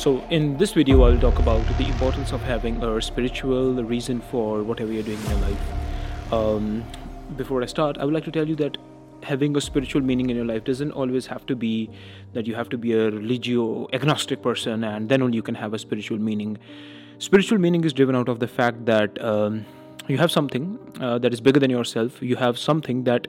So, in this video, I'll talk about the importance of having a spiritual reason for whatever you're doing in your life. Um, before I start, I would like to tell you that having a spiritual meaning in your life doesn't always have to be that you have to be a religio agnostic person and then only you can have a spiritual meaning. Spiritual meaning is driven out of the fact that. Um, you have something uh, that is bigger than yourself you have something that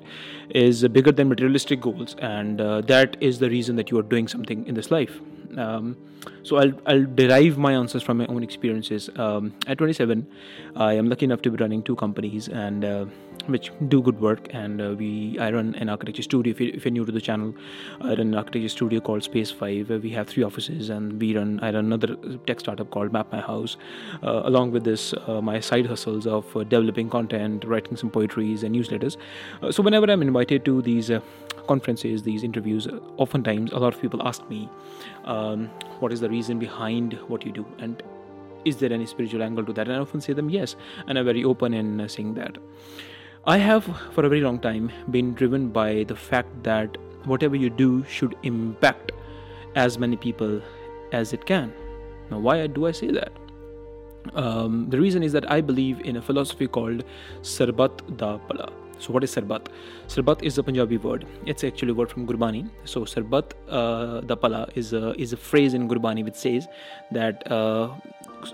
is bigger than materialistic goals and uh, that is the reason that you are doing something in this life um, so I'll, I'll derive my answers from my own experiences. Um, at 27 i am lucky enough to be running two companies and uh, which do good work. And uh, we i run an architecture studio. If, you, if you're new to the channel i run an architecture studio called space 5 where we have three offices. And we run i run another tech startup called map my house uh, along with this uh, my side hustles of uh, developing content writing some poetries and newsletters. Uh, so whenever i'm invited to these uh, conferences these interviews oftentimes a lot of people ask me um, what is the reason behind what you do? And is there any spiritual angle to that? And i often say them yes. And i'm very open in saying that I have, for a very long time, been driven by the fact that whatever you do should impact as many people as it can. Now, why do I say that? Um, the reason is that I believe in a philosophy called Sarbat da Bhala. So, what is Sarbat? Sarbat is a Punjabi word. It's actually a word from Gurbani. So, Sarbat uh, da Bhala is a, is a phrase in Gurbani which says that uh,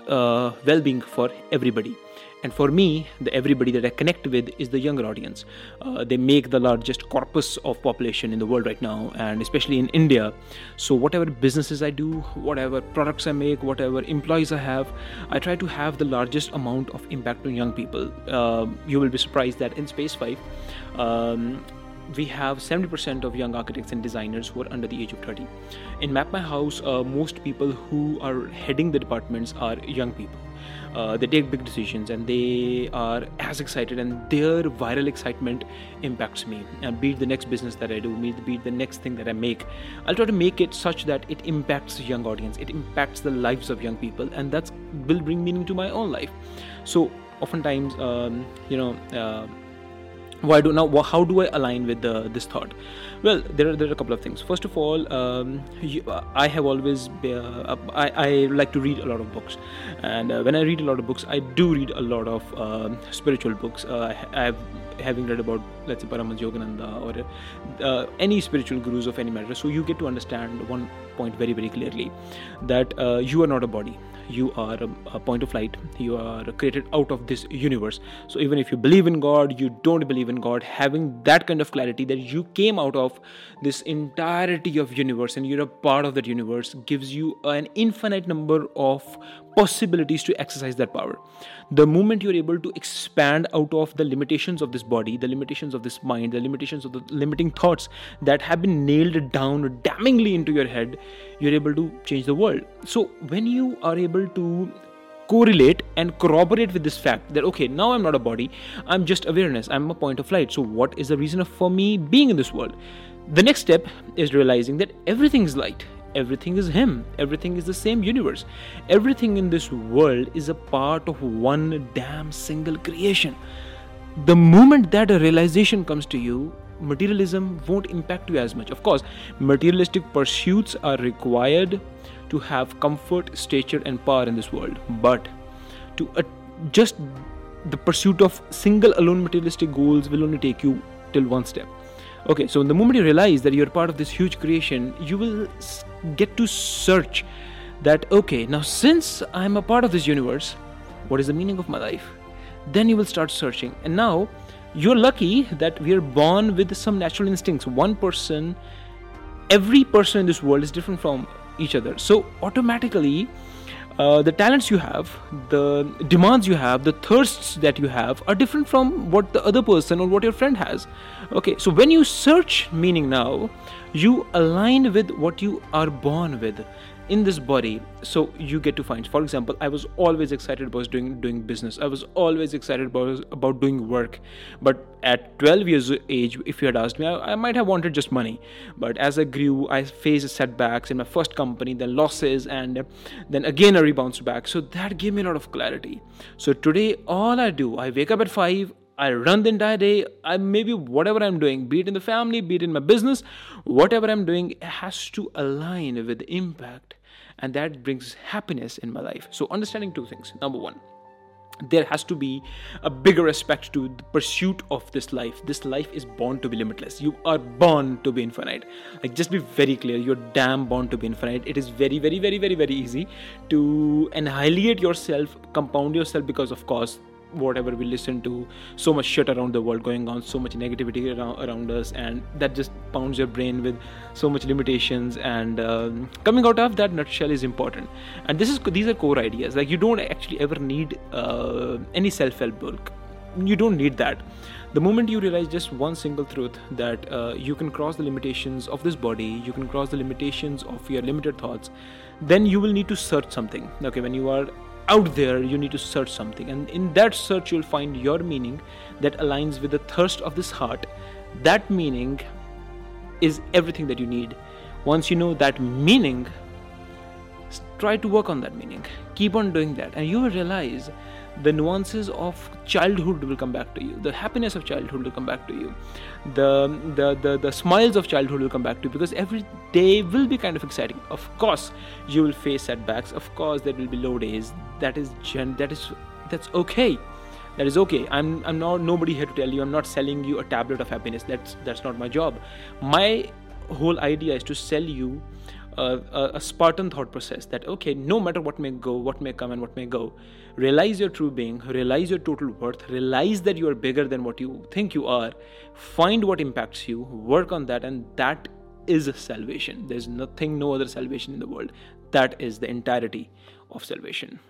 uh, well being for everybody and for me the everybody that i connect with is the younger audience. Uh, they make the largest corpus of population in the world right now and especially in india. So whatever businesses i do whatever products i make whatever employees i have i try to have the largest amount of impact on young people. Uh, you will be surprised that in space 5 um, we have 70% of young architects and designers who are under the age of 30. In Map My House, uh, most people who are heading the departments are young people uh, they take big decisions and they are as excited and their viral excitement impacts me. And be it the next business that i do be it the next thing that i make i'll try to make it such that it impacts young audience. It impacts the lives of young people and that will bring meaning to my own life. So oftentimes um, you know uh, why do now how do i align with the, this thought? Well there are, there are a couple of things. First of all um, you, i have always uh, I, I like to read a lot of books. And uh, when i read a lot of books i do read a lot of um, spiritual books. Uh, i have having read about let's say Paramahansa Yogananda or uh, any spiritual gurus of any matter. So you get to understand one point very very clearly that uh, you are not a body you are a, point of light you are created out of this universe. So even if you believe in god you don't believe in god having that kind of clarity that you came out of this entirety of universe and you're a part of that universe gives you an infinite number of possibilities to exercise that power. The moment you're able to expand out of the limitations of this body the limitations of this mind the limitations of the limiting thoughts that have been nailed down damningly into your head you're able to change the world. So when you are able to correlate and corroborate with this fact that okay now i'm not a body i'm just awareness i'm a point of light. So what is the reason for me being in this world? The next step is realizing that everything is light everything is him. Everything is the same universe. Everything in this world is a part of one damn single creation. The moment that a realization comes to you materialism won't impact you as much. Of course materialistic pursuits are required to have comfort stature and power in this world. But to just the pursuit of single alone materialistic goals will only take you till one step. Okay so in the moment you realize that you're part of this huge creation you will get to search that okay now since i'm a part of this universe what is the meaning of my life? Then you will start searching. And now you're lucky that we are born with some natural instincts. One person every person in this world is different from each other. So automatically uh, the talents you have, the demands you have, the thirsts that you have are different from what the other person or what your friend has. Okay, so when you search meaning now, you align with what you are born with in this body so you get to find for example i was always excited about doing doing business. I was always excited about about doing work. But at 12 years age if you had asked me I, I might have wanted just money. But as i grew i faced setbacks in my first company then losses and then again i rebounce back. So that gave me a lot of clarity. So today all i do i wake up at 5 I run the entire day. I maybe whatever I'm doing, be it in the family, be it in my business, whatever I'm doing has to align with the impact and that brings happiness in my life. So understanding two things. Number one there has to be a bigger respect to the pursuit of this life. This life is born to be limitless. You are born to be infinite. Like just be very clear you're damn born to be infinite. It is very very very very very easy to annihilate yourself compound yourself because of course whatever we listen to so much shit around the world going on so much negativity around, around us and that just pounds your brain with so much limitations and um, coming out of that nutshell is important. And this is these are core ideas. Like you don't actually ever need uh, any self-help book you don't need that. The moment you realize just one single truth that uh, you can cross the limitations of this body you can cross the limitations of your limited thoughts then you will need to search something. Okay when you are out there you need to search something. And in that search you'll find your meaning that aligns with the thirst of this heart. That meaning is everything that you need. Once you know that meaning try to work on that meaning. Keep on doing that. And you will realize the nuances of childhood will come back to you. The happiness of childhood will come back to you. The the the, the smiles of childhood will come back to you because every day will be kind of exciting. Of course you will face setbacks. Of course there will be low days. That is gen that is that's okay. That is okay. I'm i'm not nobody here to tell you i'm not selling you a tablet of happiness. That's that's not my job. My whole idea is to sell you a, a, Spartan thought process that okay, no matter what may go, what may come, and what may go, realize your true being, realize your total worth, realize that you are bigger than what you think you are, find what impacts you, work on that, and that is salvation. There's nothing, no other salvation in the world. That is the entirety of salvation.